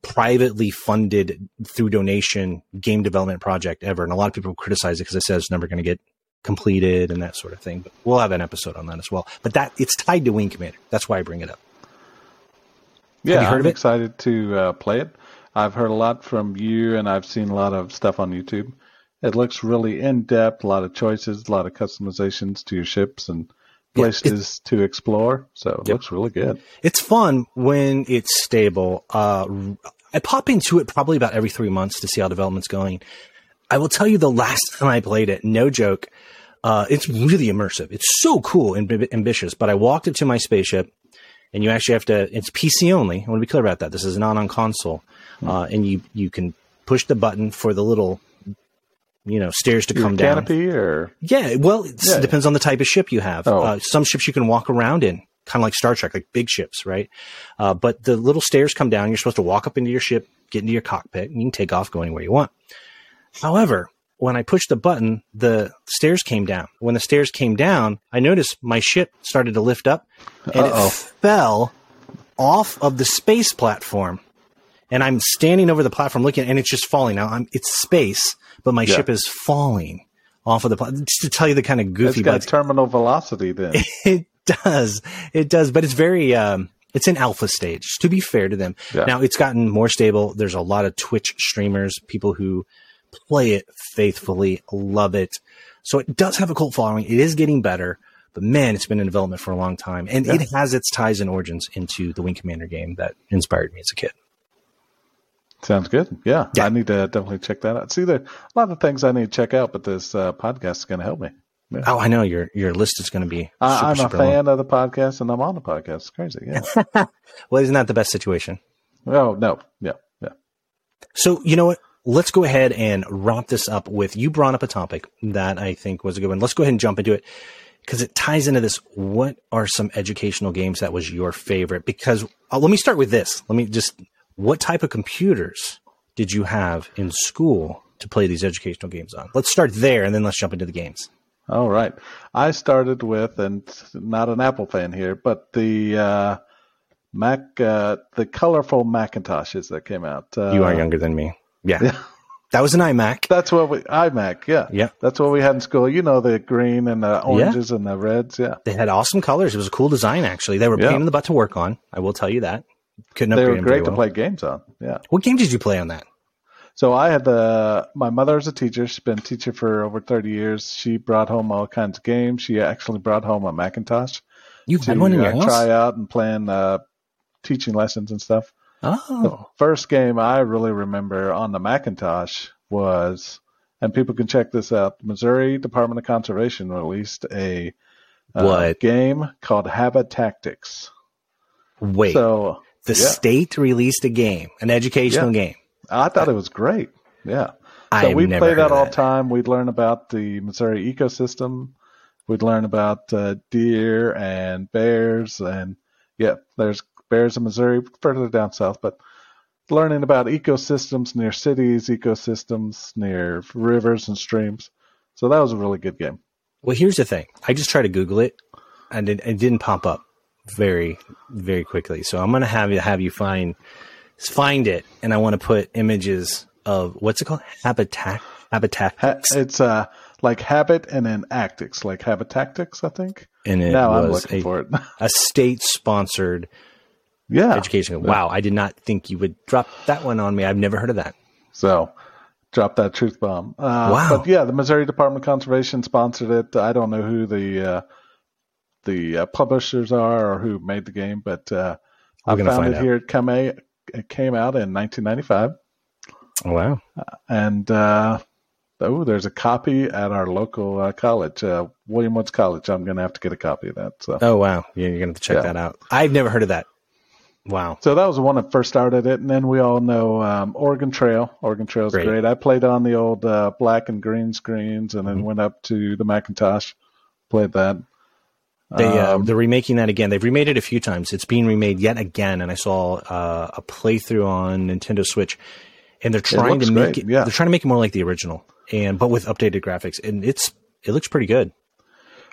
privately funded through donation game development project ever. And a lot of people criticize it because it says it's never going to get completed and that sort of thing. But we'll have an episode on that as well. But that it's tied to Wing Commander. That's why I bring it up. Yeah, I'm excited to uh, play it. I've heard a lot from you, and I've seen a lot of stuff on YouTube. It looks really in depth, a lot of choices, a lot of customizations to your ships, and places yeah, to explore. So it yep. looks really good. It's fun when it's stable. Uh, I pop into it probably about every three months to see how development's going. I will tell you the last time I played it, no joke, uh, it's really immersive. It's so cool and ambitious. But I walked up to my spaceship. and you actually have to. It's PC only. I want to be clear about that. This is not on console, hmm. uh, and you you can push the button for the little you know stairs to Your come canopy down. or yeah, well, it yeah, depends on the type of ship you have. Oh. Uh, some ships you can walk around in, kind of like Star Trek, like big ships, right? Uh, but the little stairs come down. You're supposed to walk up into your ship, get into your cockpit, and you can take off going where you want. However, when I pushed the button, the stairs came down. When the stairs came down, I noticed my ship started to lift up, and Uh-oh. it fell off of the space platform. And I'm standing over the platform looking, and it's just falling. Now I'm, it's space, but my yeah. ship is falling off of the planet. Just to tell you the kind of goofy. It's got terminal velocity then. <laughs> It does. It does. But it's very. Um, it's in alpha stage. To be fair to them, yeah. now it's gotten more stable. There's a lot of Twitch streamers, people who play it faithfully, love it. So it does have a cult following. It is getting better, but man, it's been in development for a long time, and yeah. it has its ties and origins into the Wing Commander game that inspired me as a kid. Sounds good. Yeah, yeah, I need to definitely check that out. See, there a lot of things I need to check out, but this uh, podcast is going to help me. Yeah. Oh, I know your your list is going to be. Uh, I'm a fan long. of the podcast, and I'm on the podcast. It's crazy. Yeah. <laughs> well, isn't that the best situation? Oh no, yeah, yeah. So you know what? Let's go ahead and wrap this up with you brought up a topic that I think was a good one. Let's go ahead and jump into it because it ties into this. What are some educational games that was your favorite? Because uh, let me start with this. Let me just what type of computers did you have in school to play these educational games on? Let's start there and then let's jump into the games. All right. I started with, and not an Apple fan here, but the uh, Mac, uh, the colorful Macintoshes that came out. Uh, you are younger than me. Yeah. yeah. That was an iMac. That's what we iMac. Yeah, yeah. That's what we had in school. You know, the green and the oranges yeah. and the reds. Yeah, they had awesome colors. It was a cool design. Actually, they were yeah. pain in the butt to work on. I will tell you that. Couldn't they were great to play games on. Yeah. What game did you play on that? So I had the my mother's a teacher. She's been a teacher for over thirty years. She brought home all kinds of games. She actually brought home a Macintosh. You to, had one in your uh, house? Try out and plan uh, teaching lessons and stuff. Oh. The first game I really remember on the Macintosh was, and people can check this out. Missouri Department of Conservation released a uh, what game called Habitactics. Wait. So the yeah. state released a game, an educational yeah. game. I thought it was great. Yeah. So we play that all the time. We'd learn about the Missouri ecosystem. We'd learn about uh, deer and bears, and yeah, there's bears in Missouri further down south. But learning about ecosystems near cities, ecosystems near rivers and streams. So that was a really good game. Well, here's the thing. I just tried to Google it, and it, it didn't pop up very very quickly. So I'm gonna have you have you find find it, and I want to put images of what's it called habitat habitat. Ha- it's uh like habit and then actics, like habitactics, I think. And it now I'm looking a, for it. <laughs> a state sponsored yeah education. Wow, I did not think you would drop that one on me. I've never heard of that. So drop that truth bomb. Uh, wow. But yeah, the Missouri Department of Conservation sponsored it. I don't know who the uh, the uh, publishers are or who made the game, but uh, I found it out. here. It came, it came out in 1995. Oh, wow. Uh, and uh, oh, there's a copy at our local uh, college, uh, William Woods College. I'm going to have to get a copy of that. So. Oh, wow. Yeah, you're going to have to check yeah. that out. I've never heard of that. Wow. So that was the one that first started it. And then we all know um, Oregon Trail. Oregon Trail is great. great. I played on the old uh, black and green screens and then mm-hmm. went up to the Macintosh, played that. They uh, um, they're remaking that again. They've remade it a few times. It's being remade yet again, and I saw uh, a playthrough on Nintendo Switch, and they're trying to make great. it. Yeah. They're trying to make it more like the original, and but with updated graphics, and it's it looks pretty good.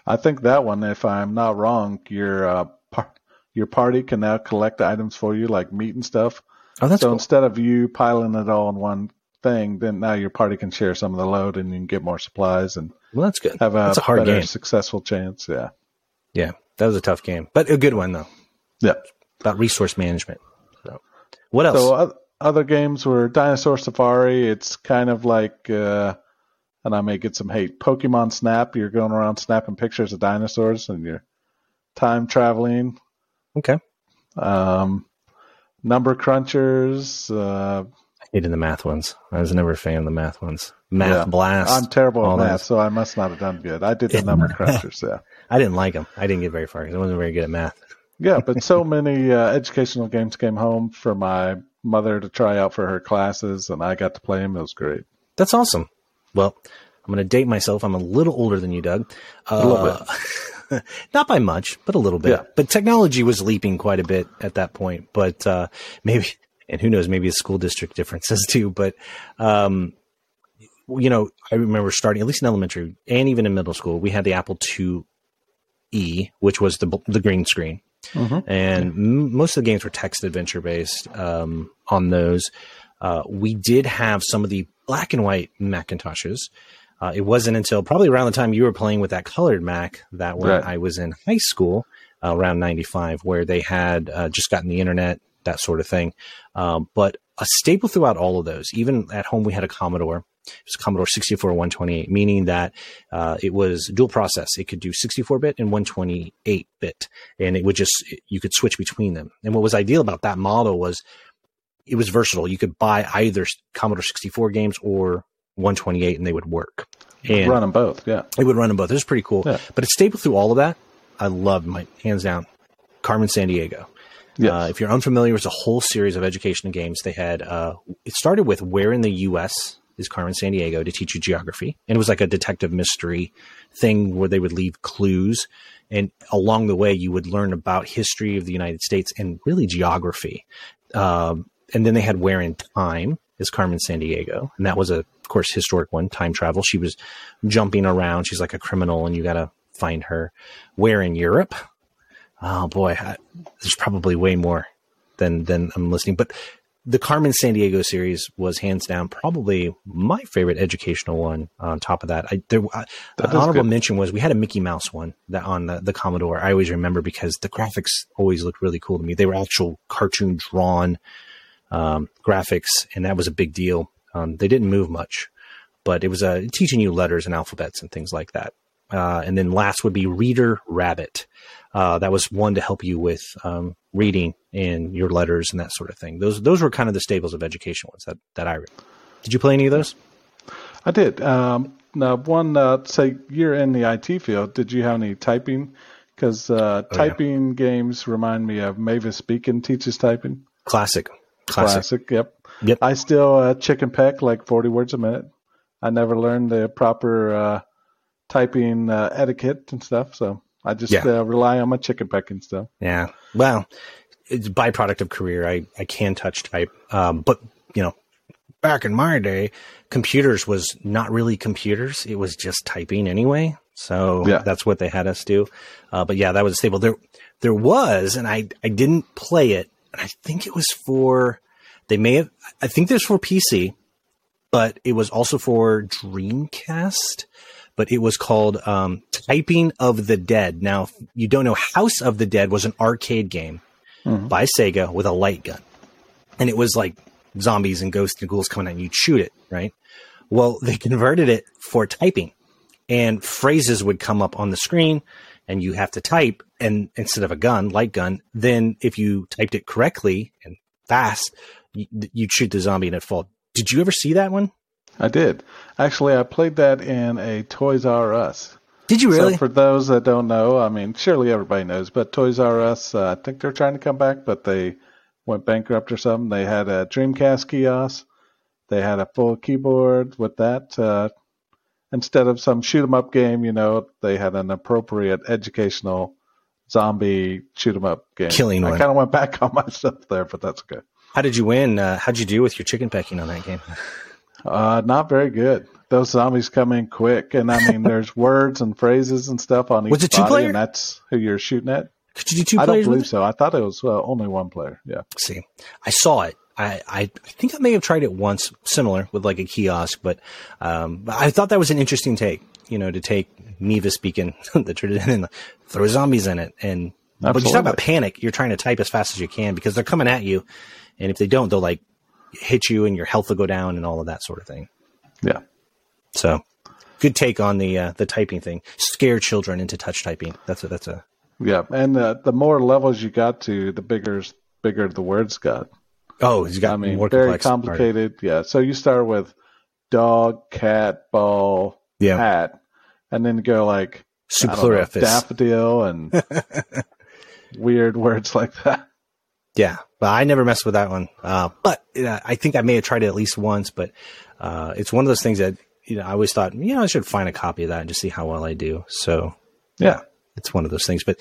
I think that one, if I'm not wrong, your uh, par- your party can now collect items for you, like meat and stuff. Oh, that's so cool. instead of you piling it all in one thing, then now your party can share some of the load, and you can get more supplies and well, that's good. Have a, that's a hard better game. successful chance. Yeah. Yeah, that was a tough game, but a good one though. Yeah, about resource management. So, what else? So other games were Dinosaur Safari. It's kind of like, uh, and I may get some hate. Pokemon Snap. You're going around snapping pictures of dinosaurs, and you're time traveling. Okay. Um, number crunchers. Uh, I hated the math ones. I was never a fan of the math ones. Math yeah, blast. I'm terrible at math, so I must not have done good. I did the <laughs> number crunchers. Yeah. I didn't like them. I didn't get very far because I wasn't very good at math. Yeah, but so <laughs> many uh, educational games came home for my mother to try out for her classes, and I got to play them. It was great. That's awesome. Well, I'm going to date myself. I'm a little older than you, Doug. Uh, a little bit. <laughs> not by much, but a little bit. Yeah. But technology was leaping quite a bit at that point. But uh, maybe, and who knows, maybe the school district differences <laughs> too. But um, you know, I remember starting at least in elementary and even in middle school, we had the Apple IIe, which was the the green screen, mm-hmm. and m- most of the games were text adventure based um, on those. Uh, we did have some of the black and white Macintoshes. Uh, it wasn't until probably around the time you were playing with that colored Mac that when right. I was in high school, uh, around 95, where they had uh, just gotten the internet, that sort of thing. Um, but a staple throughout all of those, even at home, we had a Commodore. It was Commodore 64 128, meaning that uh, it was dual process. It could do 64 bit and 128 bit, and it would just you could switch between them. And what was ideal about that model was it was versatile. You could buy either Commodore 64 games or 128, and they would work. And run them both, yeah. It would run them both. It was pretty cool. Yeah. But it stable through all of that. I loved my hands down Carmen Sandiego. Yes. Uh, if you're unfamiliar, it's a whole series of educational games. They had uh, it started with where in the U.S is Carmen Sandiego to teach you geography. And it was like a detective mystery thing where they would leave clues. And along the way, you would learn about history of the United States and really geography. Um, and then they had Where in Time is Carmen Sandiego. And that was a, of course, historic one, time travel. She was jumping around. She's like a criminal and you got to find her. Where in Europe? Oh boy, I, there's probably way more than, than I'm listening, but the Carmen Sandiego series was hands down probably my favorite educational one. On top of that, I, there uh, that an honorable good. mention was we had a Mickey Mouse one that on the, the, Commodore. I always remember because the graphics always looked really cool to me. They were actual cartoon drawn um, graphics, and that was a big deal. Um, they didn't move much, but it was uh, teaching you letters and alphabets and things like that. Uh, and then last would be Reader Rabbit. Uh, that was one to help you with um, reading and your letters and that sort of thing. Those those were kind of the staples of education ones that that I read. Did you play any of those? I did. Um, now, one uh, say you're in the IT field. Did you have any typing? Because uh, oh, typing yeah. games remind me of Mavis Beacon teaches typing. Classic. Classic. Classic. Yep. Yep. I still uh, chicken peck like 40 words a minute. I never learned the proper uh, typing uh, etiquette and stuff. So I just yeah. uh, rely on my chicken pecking stuff. Yeah. Well, it's a byproduct of career. I, I can touch type. Um, but, you know, back in my day, computers was not really computers. It was just typing anyway. So yeah. that's what they had us do. Uh, but yeah, that was a staple. There, there was, and I, I didn't play it. And I think it was for, they may have, I think this for PC, but it was also for Dreamcast but it was called um, Typing of the Dead. Now, you don't know, House of the Dead was an arcade game mm-hmm. by Sega with a light gun. And it was like zombies and ghosts and ghouls coming out and you'd shoot it, right? Well, <laughs> they converted it for typing and phrases would come up on the screen and you have to type and instead of a gun, light gun, then if you typed it correctly and fast, you'd shoot the zombie and it'd fall. Did you ever see that one? I did. Actually, I played that in a Toys R Us. Did you really? So for those that don't know, I mean, surely everybody knows, but Toys R Us, uh, I think they're trying to come back, but they went bankrupt or something. They had a Dreamcast kiosk. They had a full keyboard with that. Uh, instead of some shoot 'em up game, you know, they had an appropriate educational zombie shoot 'em up game. Killing one. I kind of went back <laughs> on myself there, but that's okay. How did you win? Uh, how'd you do with your chicken pecking on that game? <laughs> Uh, not very good. Those zombies come in quick, and I mean, there's <laughs> words and phrases and stuff on each was it two body, player? and that's who you're shooting at. Could you do two I players? I don't believe so. I thought it was uh, only one player. Yeah. See, I saw it. I, I, think I may have tried it once, similar with like a kiosk, but um, I thought that was an interesting take. You know, to take Mavis Beacon, <laughs> the tradition, and throw zombies in it, and Absolutely. but you talk about panic. You're trying to type as fast as you can because they're coming at you, and if they don't, they'll like hit you and your health will go down and all of that sort of thing. Yeah. So good take on the uh, the typing thing. Scare children into touch typing. That's a that's a yeah. And uh, the more levels you got to, the bigger bigger the words got. Oh, he's got I mean, more very complicated. Yeah. So you start with dog, cat, ball, yeah. hat, and then go like superfluous daffodil and <laughs> weird words like that. Yeah, but I never messed with that one. Uh, but uh, I think I may have tried it at least once. But uh, it's one of those things that you know I always thought, you know, I should find a copy of that and just see how well I do. So yeah, it's one of those things. But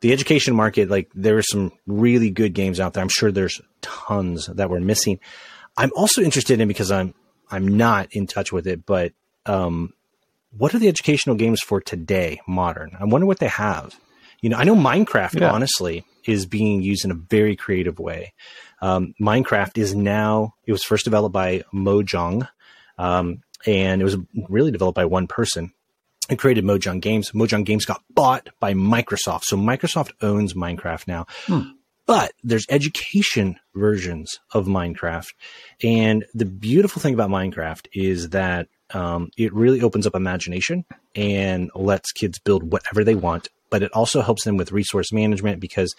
the education market, like there are some really good games out there. I'm sure there's tons that we're missing. I'm also interested in because I'm I'm not in touch with it, but um, what are the educational games for today, modern? I wonder what they have. You know, I know Minecraft, yeah. honestly, is being used in a very creative way. Um, Minecraft is now, it was first developed by Mojang, um, and it was really developed by one person who created Mojang Games. Mojang Games got bought by Microsoft. So Microsoft owns Minecraft now. Hmm. But there's education versions of Minecraft. And the beautiful thing about Minecraft is that um, it really opens up imagination and lets kids build whatever they want, but it also helps them with resource management because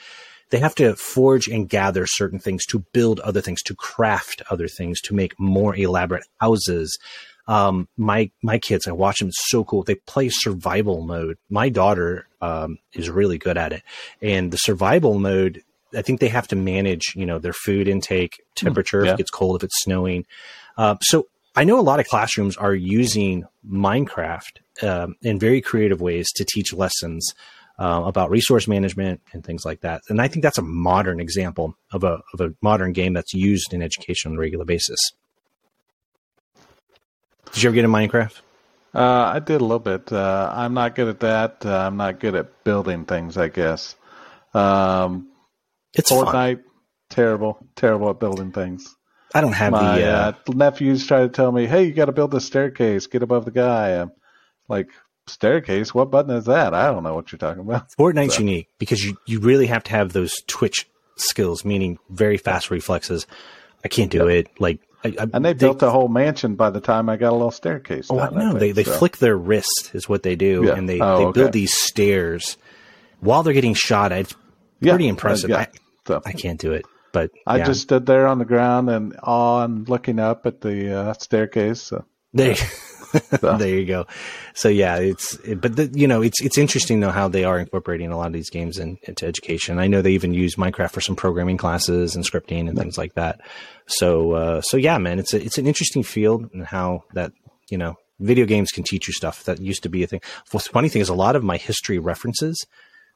they have to forge and gather certain things to build other things, to craft other things, to make more elaborate houses. Um, my my kids, I watch them. It's so cool. They play survival mode. My daughter um, is really good at it, and the survival mode. I think they have to manage, you know, their food intake, temperature, yeah. if it gets cold, if it's snowing. Uh, so I know a lot of classrooms are using Minecraft um, in very creative ways to teach lessons uh, about resource management and things like that. And I think that's a modern example of a of a modern game that's used in education on a regular basis. Did you ever get in Minecraft? Uh, I did a little bit. Uh, I'm not good at that. Uh, I'm not good at building things. I guess. Um, it's Fortnite. Fun. Terrible, terrible at building things. I don't have My, the uh, uh, nephews try to tell me, "Hey, you got to build a staircase, get above the guy." I'm like, staircase? What button is that? I don't know what you're talking about. Fortnite's so. unique because you you really have to have those twitch skills, meaning very fast reflexes. I can't do yep. it. Like, I, I, and they, they, built a whole mansion by the time I got a little staircase. Oh, no, they they so. flick their wrist is what they do, yeah. and they oh, they okay. build these stairs while they're getting shot. It's pretty yeah, impressive. I, so. I can't do it. But I just stood there on the ground and on looking up at the uh, staircase. So. There, <laughs> so. there you go. So yeah, it's it, but the, you know it's it's interesting though how they are incorporating a lot of these games in, into education. I know they even use Minecraft for some programming classes and scripting and things like that. So uh, so yeah, man, it's a, it's an interesting field and how that you know video games can teach you stuff that used to be a thing. What's funny thing is a lot of my history references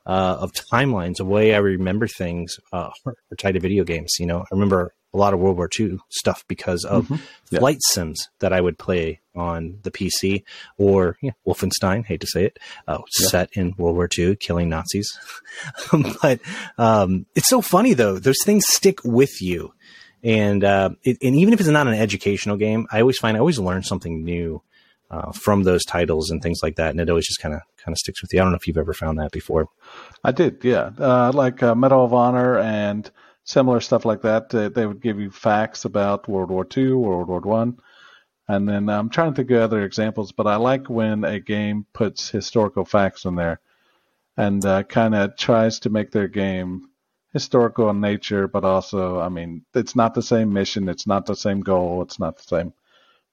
uh, of timelines, the way I remember things uh, are tied to video games. You know, I remember a lot of World War II stuff because of mm-hmm. yeah. flight sims that I would play on the PC or yeah, Wolfenstein, hate to say it, uh, yeah. set in World War II, killing Nazis. <laughs> but um, it's so funny though; those things stick with you, and uh, it, and even if it's not an educational game, I always find I always learn something new uh, from those titles and things like that, and it always just kind of kind of sticks with you. I don't know if you've ever found that before. I did, yeah. Uh, like uh, Medal of Honor and similar stuff like that. They would give you facts about World War II, World War One, and then I'm trying to think of other examples. But I like when a game puts historical facts in there and uh, kind of tries to make their game historical in nature, but also, I mean, it's not the same mission, it's not the same goal, it's not the same,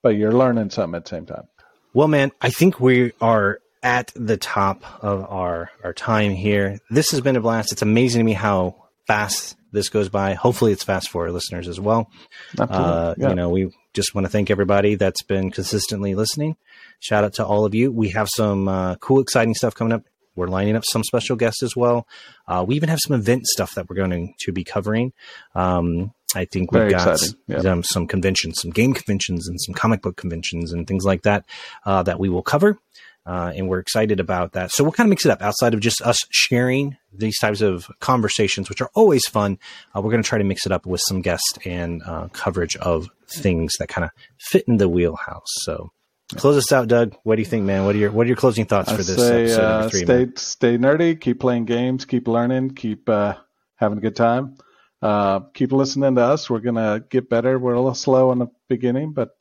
but you're learning something at the same time. Well, man, I think we are at the top of our, our time here. This has been a blast. It's amazing to me how fast this goes by. Hopefully, it's fast for our listeners as well. Uh, yeah. You know, we just want to thank everybody that's been consistently listening. Shout out to all of you. We have some uh, cool, exciting stuff coming up. We're lining up some special guests as well. Uh, we even have some event stuff that we're going to be covering. Um, I think we've Very got yeah. um, some conventions, some game conventions, and some comic book conventions, and things like that uh, that we will cover. Uh, and we're excited about that. So we'll kind of mix it up outside of just us sharing these types of conversations, which are always fun. Uh, we're going to try to mix it up with some guests and uh, coverage of things that kind of fit in the wheelhouse. So close us out, Doug. What do you think, man? What are your what are your closing thoughts I for this say, episode uh, three, Stay man? stay nerdy. Keep playing games. Keep learning. Keep uh, having a good time. Uh, keep listening to us. We're gonna get better. We're a little slow in the beginning, but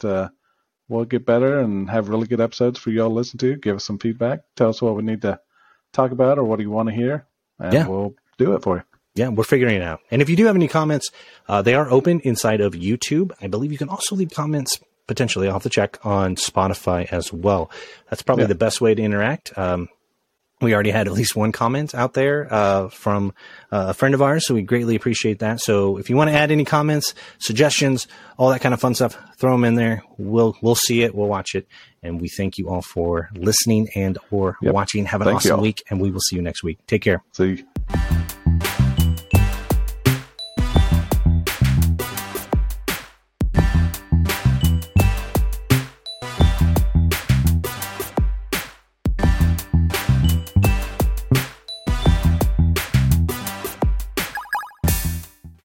we'll get better and have really good episodes for you all to listen to. Give us some feedback. Tell us what we need to talk about or what do you want to hear, and yeah. we'll do it for you. Yeah, we're figuring it out. And if you do have any comments, uh, they are open inside of YouTube. I believe you can also leave comments potentially. I'll have to check on Spotify as well. That's probably yeah. the best way to interact. Um, we already had at least one comment out there uh, from uh, a friend of ours, so we greatly appreciate that. So if you want to add any comments, suggestions, all that kind of fun stuff, throw them in there. We'll we'll see it, we'll watch it, and we thank you all for listening and or yep. watching. Have an awesome week, and we will see you next week. Take care. See you.